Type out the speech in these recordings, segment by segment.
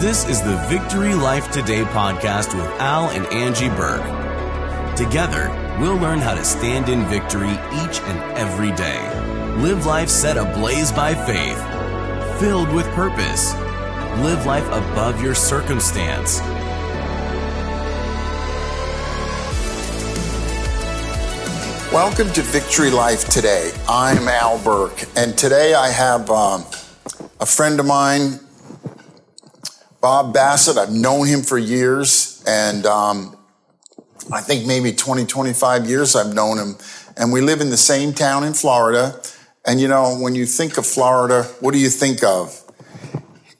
This is the Victory Life Today podcast with Al and Angie Buhrke. Together, we'll learn how to stand in victory each and every day. Live life set ablaze by faith, filled with purpose. Live life above your circumstance. Welcome to Victory Life Today. I'm Al Buhrke, and today I have um, a friend of mine, Bob Basset. I've known him for years, and um, I think maybe 20, 25 years I've known him. And we live in the same town in Florida. And you know, when you think of Florida, what do you think of?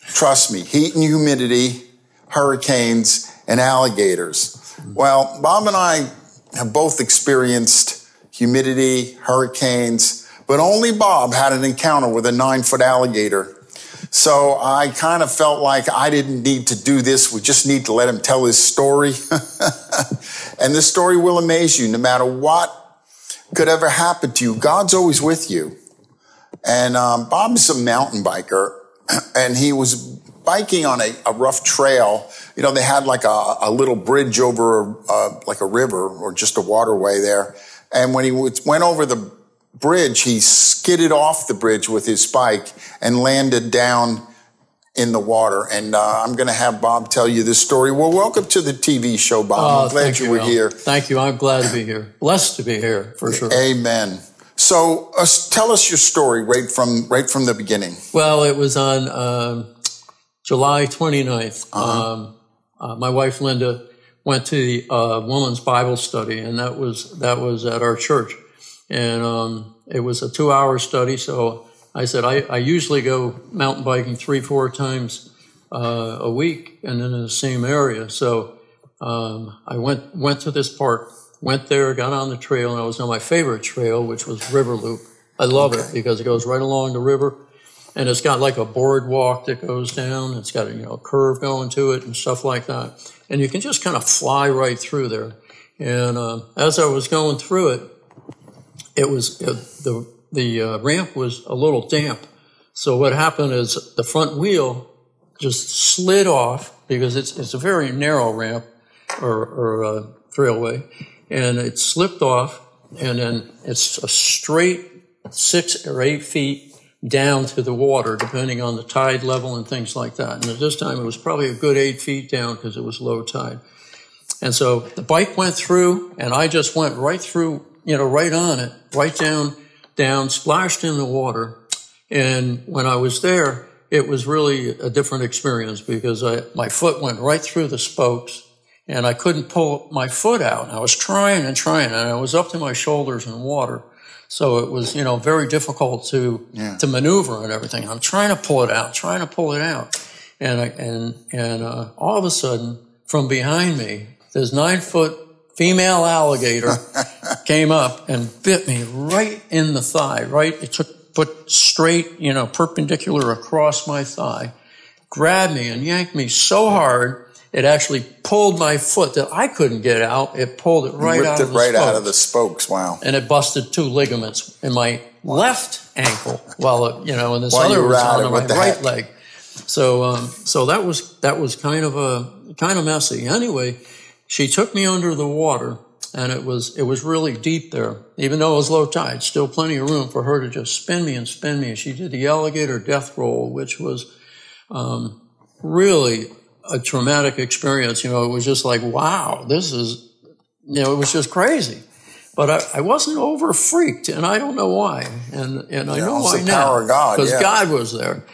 Trust me, heat and humidity, hurricanes, and alligators. Well, Bob and I have both experienced humidity, hurricanes, but only Bob had an encounter with a nine foot alligator. So I kind of felt like I didn't need to do this. We just need to let him tell his story. and this story will amaze you no matter what could ever happen to you. God's always with you. And um, Bob's a mountain biker and he was biking on a, a, rough trail. You know, they had like a, a little bridge over uh, like a river or just a waterway there. And when he went over the bridge, he skidded off the bridge with his bike and landed down in the water. And uh, I'm going to have Bob tell you this story. Well, welcome to the TV show, Bob. Oh, I'm glad you, you were Al. here. Thank you. I'm glad to be here. Blessed to be here for sure. Amen. So, uh, tell us your story right from right from the beginning. Well, it was on um, July 29th. Uh-huh. Um, uh, my wife Linda went to the uh, woman's Bible study, and that was that was at our church, and um, it was a two-hour study. So I said I, I usually go mountain biking three, four times uh, a week, and then in the same area. So um, I went went to this park, went there, got on the trail, and I was on my favorite trail, which was River Loop. I love it because it goes right along the river and it's got like a boardwalk that goes down. It's got a you know a curve going to it and stuff like that. And you can just kind of fly right through there. And uh, as I was going through it, it was it, the the uh, ramp was a little damp. So what happened is the front wheel just slid off because it's it's a very narrow ramp or, or uh, trailway, and it slipped off, and then it's a straight six or eight feet down to the water, depending on the tide level and things like that. And at this time, it was probably a good eight feet down because it was low tide. And so the bike went through, and I just went right through, you know, right on it, right down, down, splashed in the water. And when I was there, it was really a different experience because I, my foot went right through the spokes and I couldn't pull my foot out. I was trying and trying, and I was up to my shoulders in water. So it was, you know, very difficult to Yeah. to maneuver and everything. I'm trying to pull it out, trying to pull it out, and I, and and uh, all of a sudden, from behind me, this nine foot female alligator came up and bit me right in the thigh. Right, it took put straight, you know, perpendicular across my thigh, grabbed me and yanked me so hard. It actually pulled my foot that I couldn't get out. It pulled it right out it of the right out spokes of the spokes. Wow. and it busted two ligaments in my left ankle while it, you know, and this While other was on my the right heck? leg. So, um, so that was that was kind of a kind of messy. Anyway, she took me under the water, and it was it was really deep there. Even though it was low tide, still plenty of room for her to just spin me and spin me. She did the alligator death roll, which was um, really a traumatic experience. You know, it was just like, wow, this is, you know, it was just crazy. But I, I wasn't over freaked, and I don't know why. And and I Yeah, know why now God, because yeah. God was there.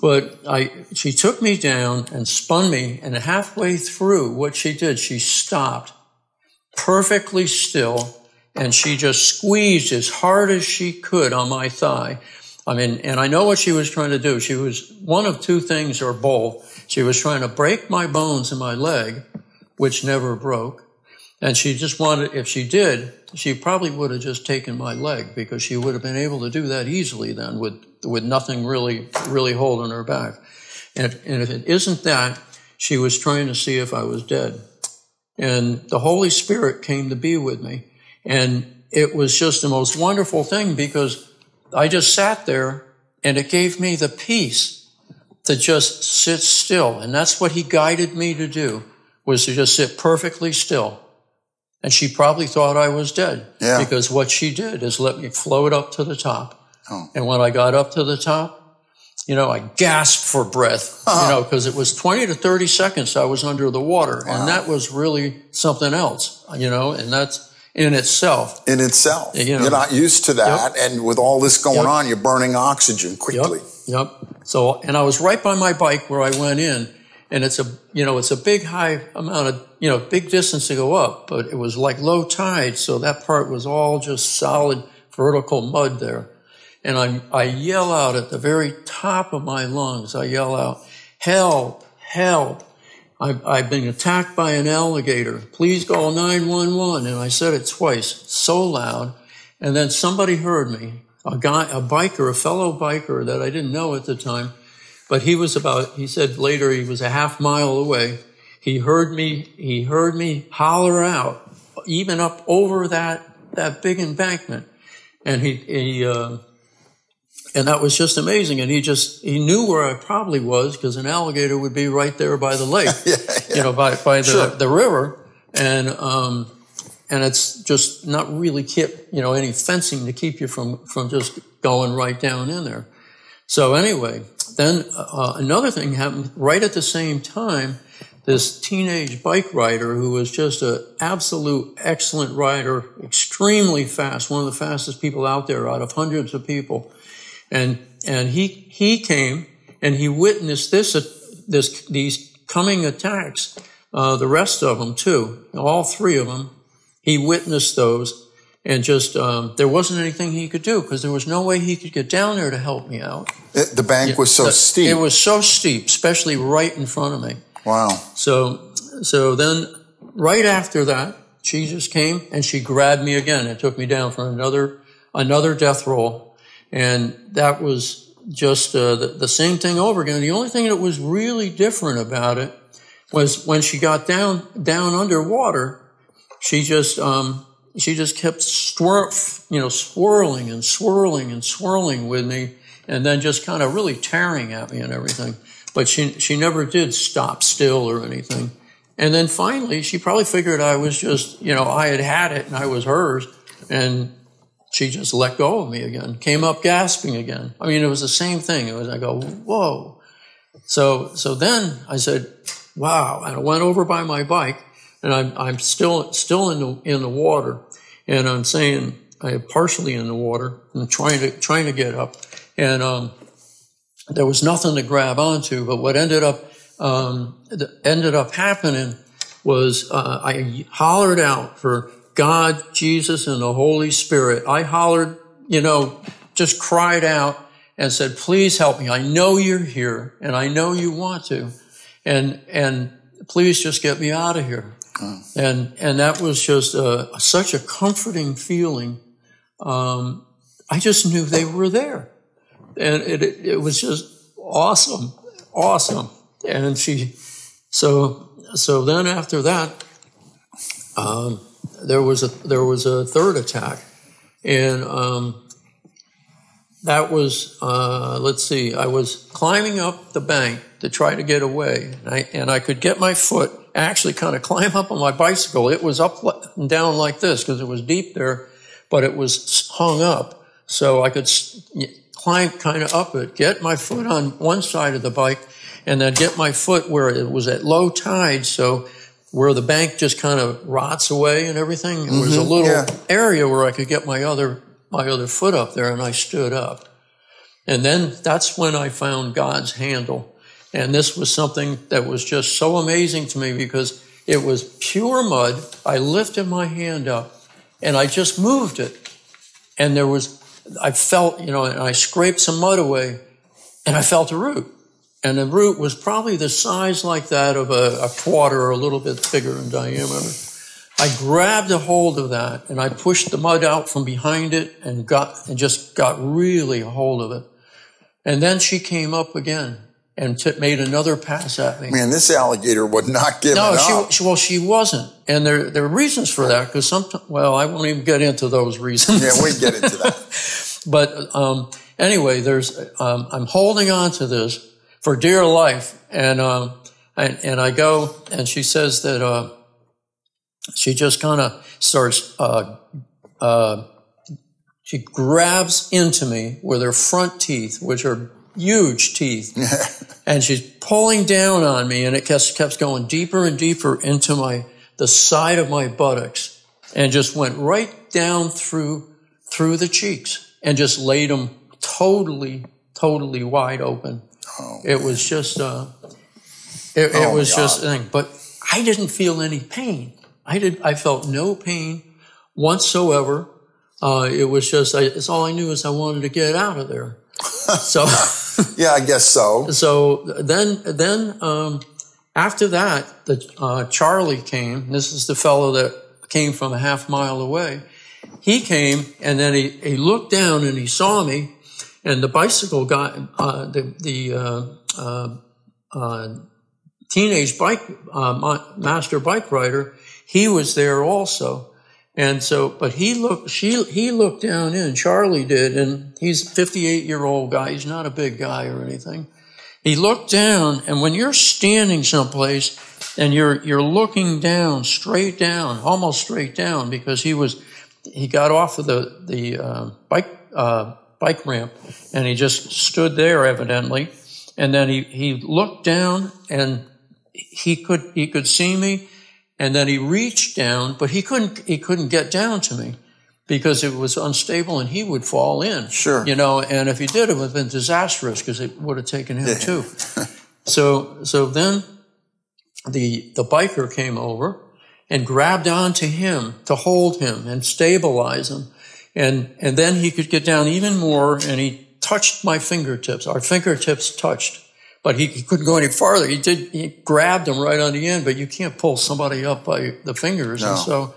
But I, she took me down and spun me, and halfway through what she did, she stopped perfectly still, and she just squeezed as hard as she could on my thigh. I mean, and I know what she was trying to do. She was one of two things or both. She was trying to break my bones in my leg, which never broke. And she just wanted, if she did, she probably would have just taken my leg because she would have been able to do that easily then with, with nothing really, really holding her back. And if, and if it isn't that, she was trying to see if I was dead. And the Holy Spirit came to be with me. And it was just the most wonderful thing because I just sat there and it gave me the peace to just sit still. And that's what he guided me to do was to just sit perfectly still. And she probably thought I was dead Yeah. because what she did is let me float up to the top. Oh. And when I got up to the top, you know, I gasped for breath, you know, because it was 20 to 30 seconds I was under the water. And that was really something else, you know, and that's in itself. In itself. you know. You're not used to that. And with all this going Yep. on, you're burning oxygen quickly. Yep. So, and I was right by my bike where I went in, and it's a, you know, it's a big high amount of, you know, big distance to go up, but it was like low tide, so that part was all just solid vertical mud there. And I, I yell out at the very top of my lungs, I yell out, help, help. I've, I've been attacked by an alligator. Please call 911. And I said it twice, so loud. And then somebody heard me, a guy, a biker, a fellow biker that I didn't know at the time, but he was about, he said later he was a half mile away. He heard me, he heard me holler out, even up over that, that big embankment. And he, he, uh, and that was just amazing. And he just, he knew where I probably was because an alligator would be right there by the lake, you know, by, by the, Sure. the river. And, um, and it's just not really keep, you know, any fencing to keep you from, from just going right down in there. So anyway, then uh, another thing happened right at the same time. This teenage bike rider who was just an absolute excellent rider, extremely fast, one of the fastest people out there out of hundreds of people. And, and he, he came and he witnessed this, this, these coming attacks, uh, the rest of them too, all three of them. He witnessed those and just, um, there wasn't anything he could do because there was no way he could get down there to help me out. It- the bank was so The- steep. It was so steep, especially right in front of me. wow. So, so then right after that, Jesus came and she grabbed me again and took me down for another, another death roll. And that was just uh, the, the same thing over again. The only thing that was really different about it was when she got down, down underwater, she just, um, she just kept swir- you know, swirling and swirling and swirling with me and then just kind of really tearing at me and everything. But she, she never did stop still or anything. And then finally, she probably figured I was just, you know, I had had it and I was hers. And she just let go of me again, came up gasping again. I mean, it was the same thing. It was, I go, whoa. So, so then I said, wow. And I went over by my bike and I'm, I'm still, still in the, in the water. And I'm saying, I am partially in the water and trying to, trying to get up. And, um, there was nothing to grab onto, but what ended up, um, ended up happening was, uh, I hollered out for God, Jesus, and the Holy Spirit. I hollered, you know, just cried out and said, please help me. I know you're here and I know you want to. And, and please just get me out of here. And, and that was just uh such a comforting feeling. Um, I just knew they were there and it, it, it was just awesome, awesome. And she, so, so then after that, um, there was a, there was a third attack and, um, that was, uh, let's see, I was climbing up the bank to try to get away and I, and I could get my foot actually kind of climb up on my bicycle. It was up and down like this because it was deep there, but it was hung up. So I could climb kind of up it, get my foot on one side of the bike and then get my foot where it was at low tide. So where the bank just kind of rots away and everything, there was a mm-hmm. little yeah. area where I could get my other, my other foot up there and I stood up. And then that's when I found God's handle. And this was something that was just so amazing to me because it was pure mud. I lifted my hand up and I just moved it. And there was, I felt, you know, and I scraped some mud away and I felt a root. And the root was probably the size like that of a, a quarter or a little bit bigger in diameter. I grabbed a hold of that and I pushed the mud out from behind it and got, and just got really a hold of it. And then she came up again and t- made another pass at me. Man, this alligator would not give No, up. she, she, well, she wasn't. And there, there are reasons for that because sometimes, well, I won't even get into those reasons. yeah, we get into that. But um, anyway, there's um, I'm holding on to this for dear life. And, um, and, and I go and she says that, uh, she just kind of starts, uh, uh, she grabs into me with her front teeth, which are huge teeth, and she's pulling down on me, and it kept, kept going deeper and deeper into my the side of my buttocks, and just went right down through through the cheeks, and just laid them totally, totally wide open. Oh, it was just, uh, it, oh, it was just a thing. But I didn't feel any pain. I did. I felt no pain whatsoever. Uh, it was just, I, it's all I knew is I wanted to get out of there. so, yeah, I guess so. So then, then, um, after that, the, uh, Charlie came. This is the fellow that came from a half mile away. He came and then he, he looked down and he saw me and the bicycle guy, uh, the, the, uh, uh, uh teenage bike, uh, master bike rider, he was there also. And so, but he looked, she, he looked down in, Charlie did, and he's 58 year old guy. He's not a big guy or anything. He looked down, and when you're standing someplace and you're, you're looking down, straight down, almost straight down, because he was, he got off of the, the, uh, bike, uh, bike ramp and he just stood there evidently. And then he, he looked down and he could, he could see me and then he reached down, but he couldn't, he couldn't get down to me because it was unstable and he would fall in. Sure. You know, and if he did, it would have been disastrous because it would have taken him too. so, so then the, the biker came over and grabbed onto him to hold him and stabilize him. And, and then he could get down even more and he touched my fingertips. Our fingertips touched but he, he, couldn't go any farther. He did, he grabbed them right on the end, but you can't pull somebody up by the fingers. No. And so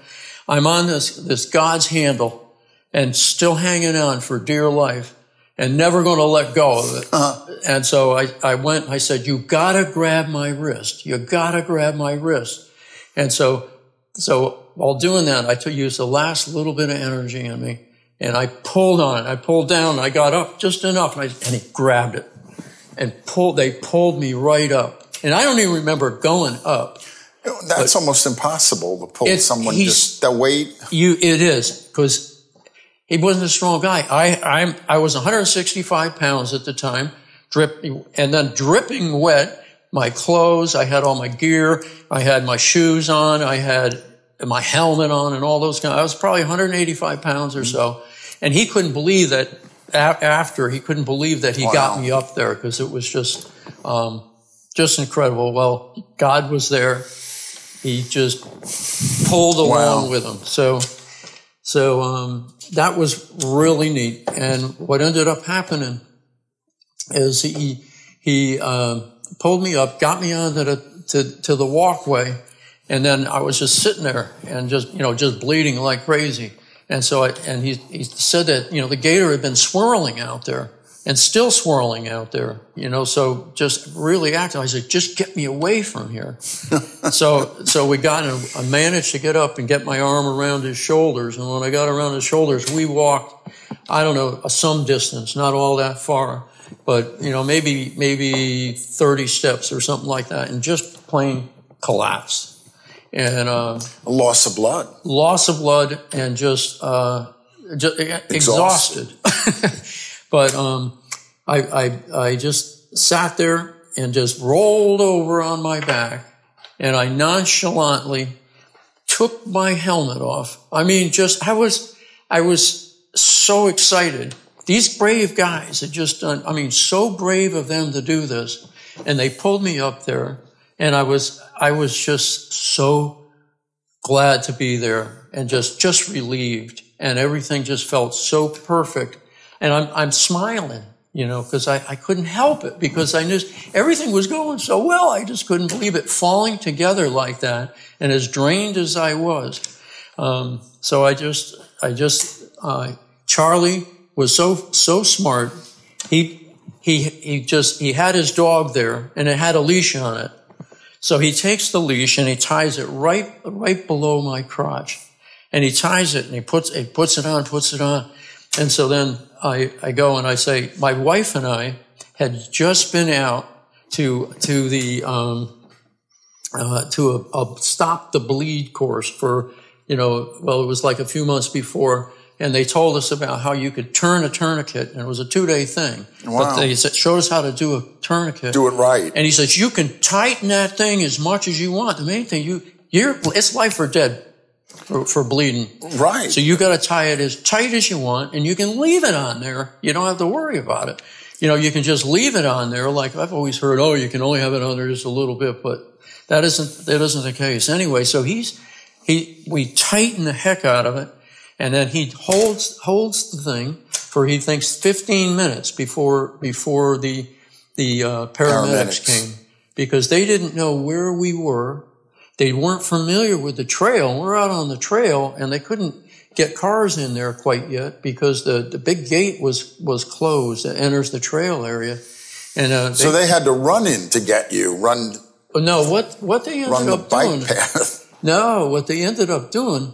I'm on this, this God's handle and still hanging on for dear life and never going to let go of it. Uh-huh. And so I, I went, I said, you gotta grab my wrist. You gotta grab my wrist. And so, so while doing that, I used the last little bit of energy in me and I pulled on it. I pulled down, I got up just enough and, I, and he grabbed it and pulled, they pulled me right up. And I don't even remember going up. That's almost impossible to pull someone just the weight. You, it is because he wasn't a strong guy. I, I'm, I was 165 pounds at the time, drip, and then dripping wet. My clothes, I had all my gear, I had my shoes on, I had my helmet on, and all those kind. Of, I was probably 185 pounds or mm-hmm. so, and he couldn't believe that after he couldn't believe that he wow. got me up there because it was just um, just incredible. Well, God was there. He just pulled along wow. with him. So so um, that was really neat. And what ended up happening is he he uh, pulled me up, got me onto the to, to the walkway, and then I was just sitting there and just you know just bleeding like crazy. And so, I, and he, he said that, you know, the gator had been swirling out there and still swirling out there, you know, so just really active. I said, just get me away from here. so, so we got, I managed to get up and get my arm around his shoulders. And when I got around his shoulders, we walked, I don't know, some distance, not all that far, but, you know, maybe, maybe 30 steps or something like that and just plain collapsed and uh, a loss of blood, loss of blood, and just, uh, just exhausted. exhausted. but um, I, I I just sat there and just rolled over on my back, and I nonchalantly took my helmet off. I mean, just I was I was so excited. These brave guys had just done. I mean, so brave of them to do this, and they pulled me up there and I was, I was just so glad to be there and just, just relieved. And everything just felt so perfect. And I'm, I'm smiling, you know, because I, I couldn't help it because I knew everything was going so well. I just couldn't believe it falling together like that. And as drained as I was. Um, so I just, I just, uh, Charlie was so, so smart. He, he, he just, he had his dog there and it had a leash on it. So he takes the leash and he ties it right, right below my crotch. And he ties it and he puts, he puts it on, puts it on. And so then I, I go and I say, my wife and I had just been out to to the um, uh, to a, a stop the bleed course for you know well it was like a few months before and they told us about how you could turn a tourniquet and it was a two day thing Wow. but they said, showed us how to do a tourniquet Do it right. and he says you can tighten that thing as much as you want the main thing you you're it's life or dead for, for bleeding Right. so you got to tie it as tight as you want, and you can leave it on there. You don't have to worry about it. You know, you can just leave it on there. Like I've always heard, oh, you can only have it on there just a little bit, but that isn't that isn't the case anyway. So he's he we tighten the heck out of it, and then he holds holds the thing for he thinks 15 minutes before before the the uh, paramedics Paramedics. came because they didn't know where we were. They weren't familiar with the trail. We're out on the trail and they couldn't get cars in there quite yet because the, the big gate was, was closed that enters the trail area. And, uh, so they had to run in to get you, run, no, what, what they ended up bike doing, path. no, what they ended up doing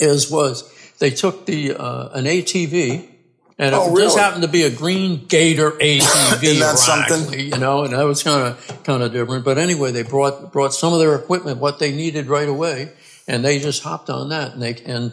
is was they took the, uh, an ATV and Oh, it just happened to be a green Gator ATV. Isn't that something? You know, and that was kind of kind of different. But anyway, they brought brought some of their equipment, what they needed right away, and they just hopped on that. And they and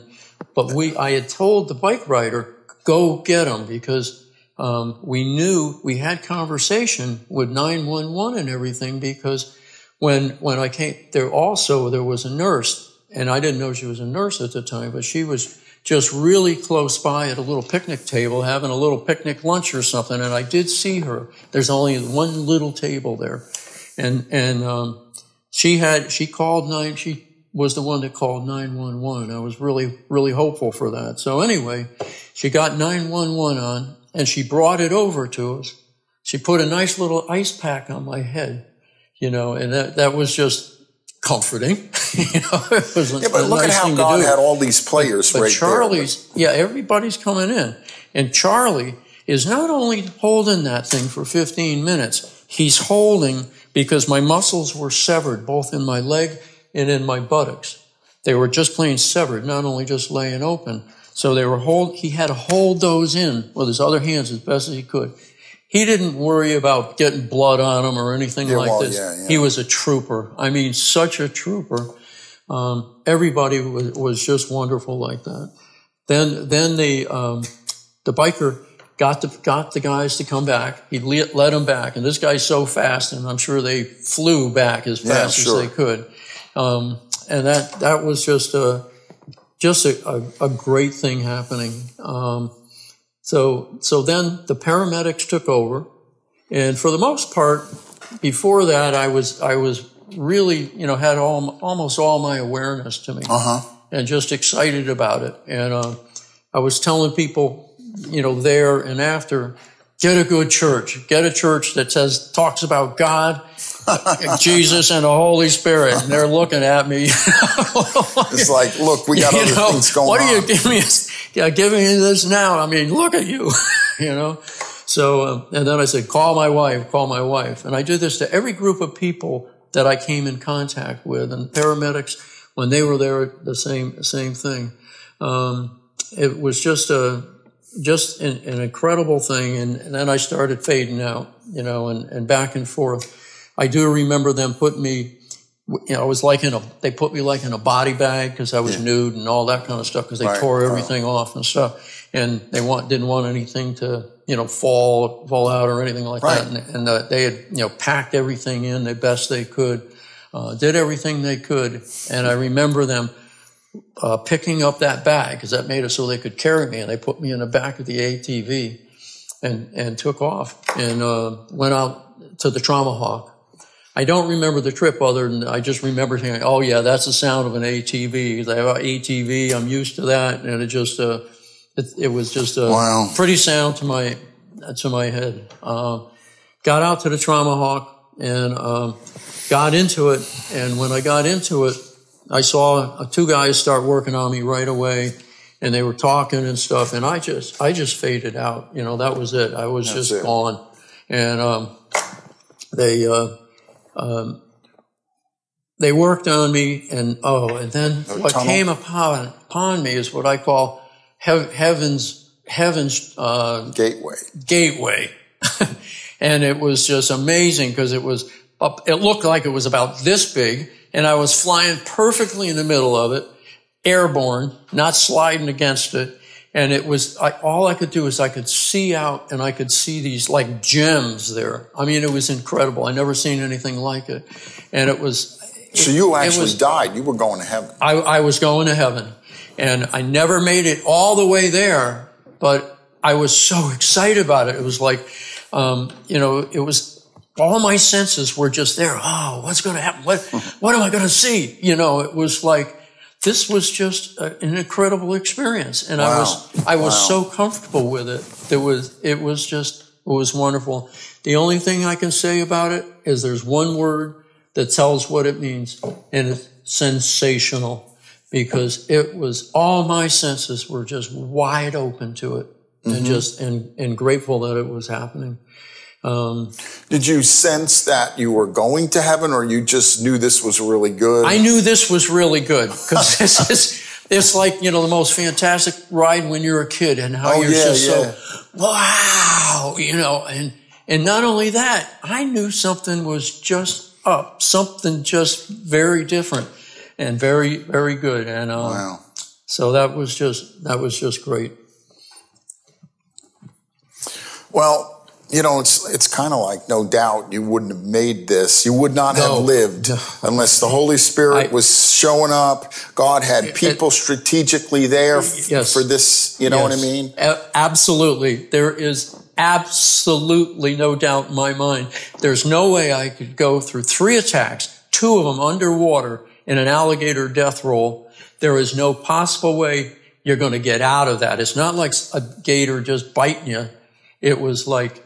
but we, I had told the bike rider, go get them because um, we knew we had conversation with nine one one and everything because when when I came there also there was a nurse and I didn't know she was a nurse at the time, but she was just really close by at a little picnic table having a little picnic lunch or something. And I did see her. There's only one little table there. And, and, um, she had, she called nine, she was the one that called 911. I was really, really hopeful for that. So anyway, she got 911 on and she brought it over to us. She put a nice little ice pack on my head, you know, and that, that was just comforting. you know, it was Yeah, but a look nice at how God had all these players But right Charlie's, yeah, everybody's coming in. And Charlie is not only holding that thing for 15 minutes, he's holding because my muscles were severed both in my leg and in my buttocks. They were just plain severed, not only just laying open. So they were hold, he had to hold those in with his other hands as best as he could. He didn't worry about getting blood on him or anything Yeah, like well, this. yeah, yeah. He was a trooper. I mean, such a trooper. Um, everybody was, was just wonderful like that. Then, then the, um, the biker got the, got the guys to come back. He let, let them back. And this guy's so fast, and I'm sure they flew back as fast sure. as they could. Um, and that, that was just a, just a, a, a great thing happening. Um, so, so then the paramedics took over. And for the most part, before that, I was, I was really, you know, had all, almost all my awareness to me. Uh huh. and just excited about it. And uh, I was telling people, you know, there and after, get a good church, get a church that says talks about God, Jesus, and the Holy Spirit. And they're looking at me. It's like, look, we got You other know, things going on. what are you giving me? Yeah, giving me this now. I mean, look at you, you know. So, um, and then I said, call my wife, call my wife, and I do this to every group of people that I came in contact with, and paramedics when they were there, the same same thing. Um, it was just a just an, an incredible thing, and, and then I started fading out, you know, and, and back and forth. I do remember them putting me you know, I was like in a, they put me like in a body bag because I was nude and all that kind of stuff because they Right. tore everything off and stuff. And they want, didn't want anything to, you know, fall, fall out or anything like Right. that. And, and uh, they had, you know, packed everything in the best they could, uh, did everything they could. And I remember them, uh, picking up that bag because that made it so they could carry me and they put me in the back of the ATV and, and took off and, uh, went out to the Trauma Hawk. I don't remember the trip other than I just remember thinking, oh yeah, that's the sound of an ATV. They have an ATV. I'm used to that. And it just, uh, it, it was just a Wow. pretty sound to my, to my head. Um, got out to the Trauma Hawk and, um, got into it. And when I got into it, I saw two guys start working on me right away and they were talking and stuff. And I just, I just faded out. You know, that was it. I was That's just it. gone. And, um, they, uh, they worked on me and oh and then what tunnel? came upon upon me is what i call heaven's heaven's uh, Gateway. gateway and it was just amazing because it was up, it looked like it was about this big and I was flying perfectly in the middle of it, airborne, not sliding against it. And it was, I, all I could do is I could see out and I could see these like gems there. I mean, it was incredible. I never seen anything like it. And it was. So you it actually was- died. You were going to heaven. I, I was going to heaven and I never made it all the way there, but I was so excited about it. It was like, um, you know, it was all my senses were just there. Oh, what's going to happen? What, what am I going to see? You know, it was like, this was just a, an incredible experience. And I was, I was Wow. so comfortable with it. It was, it was just, it was wonderful. The only thing I can say about it is there's one word that tells what it means and it's sensational because it was all my senses were just wide open to it and mm-hmm. just and, and grateful that it was happening. Um, Did you sense that you were going to heaven, or you just knew this was really good? I knew this was really good because this is it's like you know the most fantastic ride when you're a kid and how Oh, you're yeah, just yeah. so wow you know and and not only that I knew something was just up something just very different and very very good and um, wow. so that was just that was just great. Well, you know, it's it's kind of like no doubt you wouldn't have made this. You would not No. have lived unless the Holy Spirit I- was showing up. God had people strategically there f- Yes. for this. You know what I mean? A- absolutely. There is absolutely no doubt in my mind. There's no way I could go through three attacks, two of them underwater in an alligator death roll. There is no possible way you're going to get out of that. It's not like a gator just biting you. It was like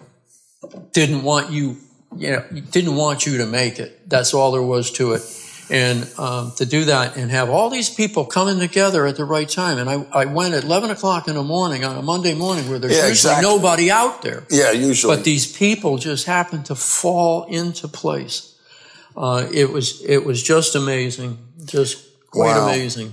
didn't want you, you know, didn't want you to make it. That's all there was to it. And um, to do that and have all these people coming together at the right time. And I, I went at 11 o'clock in the morning on a Monday morning where there's Yeah, usually exactly. nobody out there. Yeah, usually. But these people just happened to fall into place. Uh, it was it was just amazing, just quite Wow. amazing.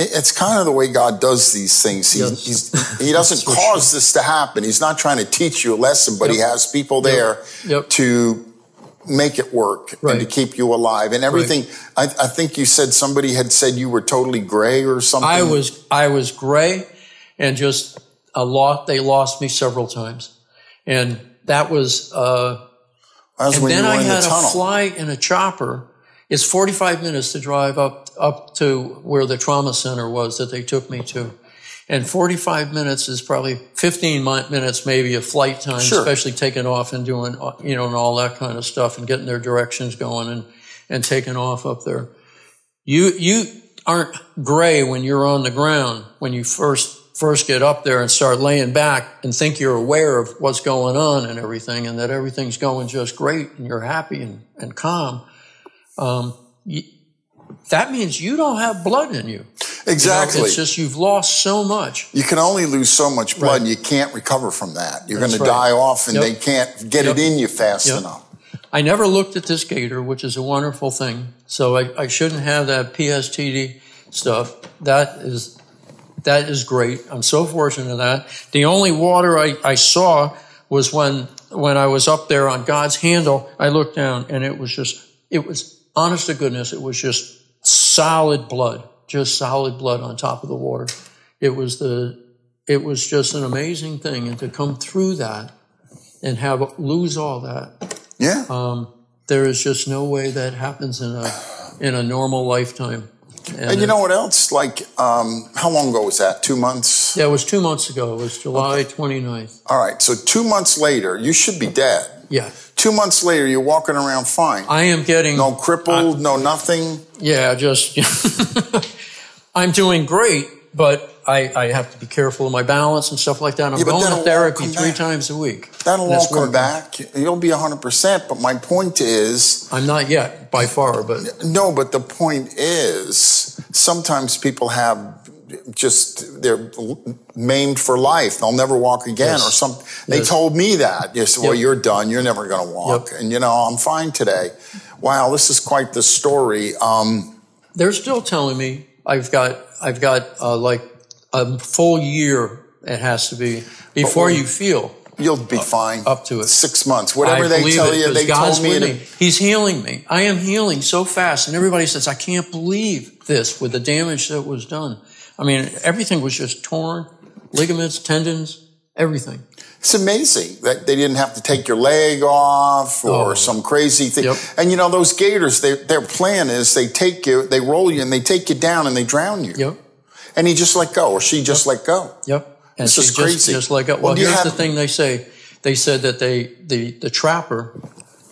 It- It's kind of the way God does these things. He, Yes. he's, he doesn't cause this to happen. He's not trying to teach you a lesson, but he has people there Yep. to make it work and to keep you alive and everything. I, I think you said somebody had said you were totally gray or something. I was I was gray, and just a lot. They lost me several times, and that was. Uh, That was and then I had to fly in a chopper. It's 45 minutes to drive up up to where the trauma center was that they took me to. And 45 minutes is probably 15 minutes, maybe of flight time, Sure. especially taking off and doing, you know, and all that kind of stuff and getting their directions going and, and taking off up there. You, you aren't gray when you're on the ground, when you first, first get up there and start laying back and think you're aware of what's going on and everything and that everything's going just great and you're happy and, and calm. Um, you, that means you don't have blood in you. You know, Exactly. it's just you've lost so much. you can only lose so much blood. Right. and You can't recover from that. You're going That's to die off and Yep. they can't get Yep. it in you fast Yep. enough. I never looked at this gator, which is a wonderful thing. So I, I shouldn't have that PSTD stuff. That is that is great. I'm so fortunate of that. The only water I, I saw was when when I was up there on God's handle. I looked down and it was just it was honest to goodness. It was just solid blood, just solid blood on top of the water. It was the it was just an amazing thing, and to come through that and have lose all that Yeah. um, there is just no way that happens in a in a normal lifetime. and you know what else? Like, um, how long ago was that? Two months? yeah, it was two months ago. It was July 29th. All right. So two months later, you should be dead. Yeah, Two months later, you're walking around fine. I am getting No crippled, no nothing. yeah, just I'm doing great, but I, I have to be careful of my balance and stuff like that. I'm Yeah, going to therapy three times a week. That'll all come working. back. You'll be 100%. But my point is, I'm not yet by far, but no, but the point is, sometimes people have just, they're maimed for life. They'll never walk again Yes. or some. They Yes. told me that. Yes, well, Yep. you're done. You're never going to walk. Yep. And, you know, I'm fine today. Wow, this is quite the story. Um, they're still telling me I've got I've got uh, like a full year. It has to be before you feel. You'll be fine. up to it. Six months. Whatever I they tell it, you, they God's told me. to- me. He's healing me. I am healing so fast, and everybody says I can't believe this with the damage that was done. I mean, everything was just torn, ligaments, tendons, everything. It's amazing that they didn't have to take your leg off or Oh. some crazy thing. Yep. And you know, those gators, they, their plan is they take you, they roll you and they take you down and they drown you. Yep. And he just let go or she just let go. Yep. And is just, crazy. just like, well, Well, here's have- the thing they say. They said that they, the, the trapper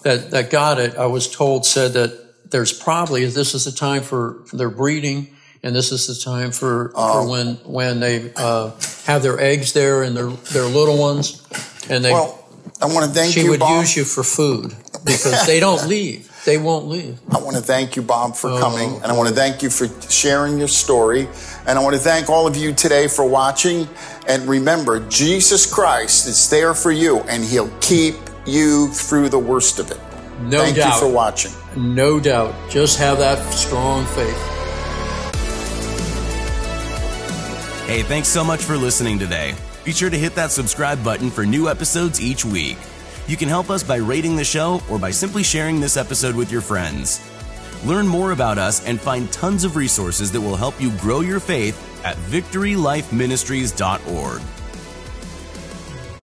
that, that got it, I was told, said that there's probably, this is the time for, for their breeding and this is the time for, Oh. for when, when they, uh, have their eggs there and their, their little ones. And they, Well, I want to thank she you, would Bob. use you for food because they don't leave. They won't leave. I want to thank you, Bob, for Oh. coming. And I want to thank you for sharing your story. And I want to thank all of you today for watching. And remember, Jesus Christ is there for you and he'll keep you through the worst of it. No thank doubt. you for watching. No doubt. Just have that strong faith. Hey, thanks so much for listening today. Be sure to hit that subscribe button for new episodes each week. You can help us by rating the show or by simply sharing this episode with your friends. Learn more about us and find tons of resources that will help you grow your faith at victorylifeministries.org.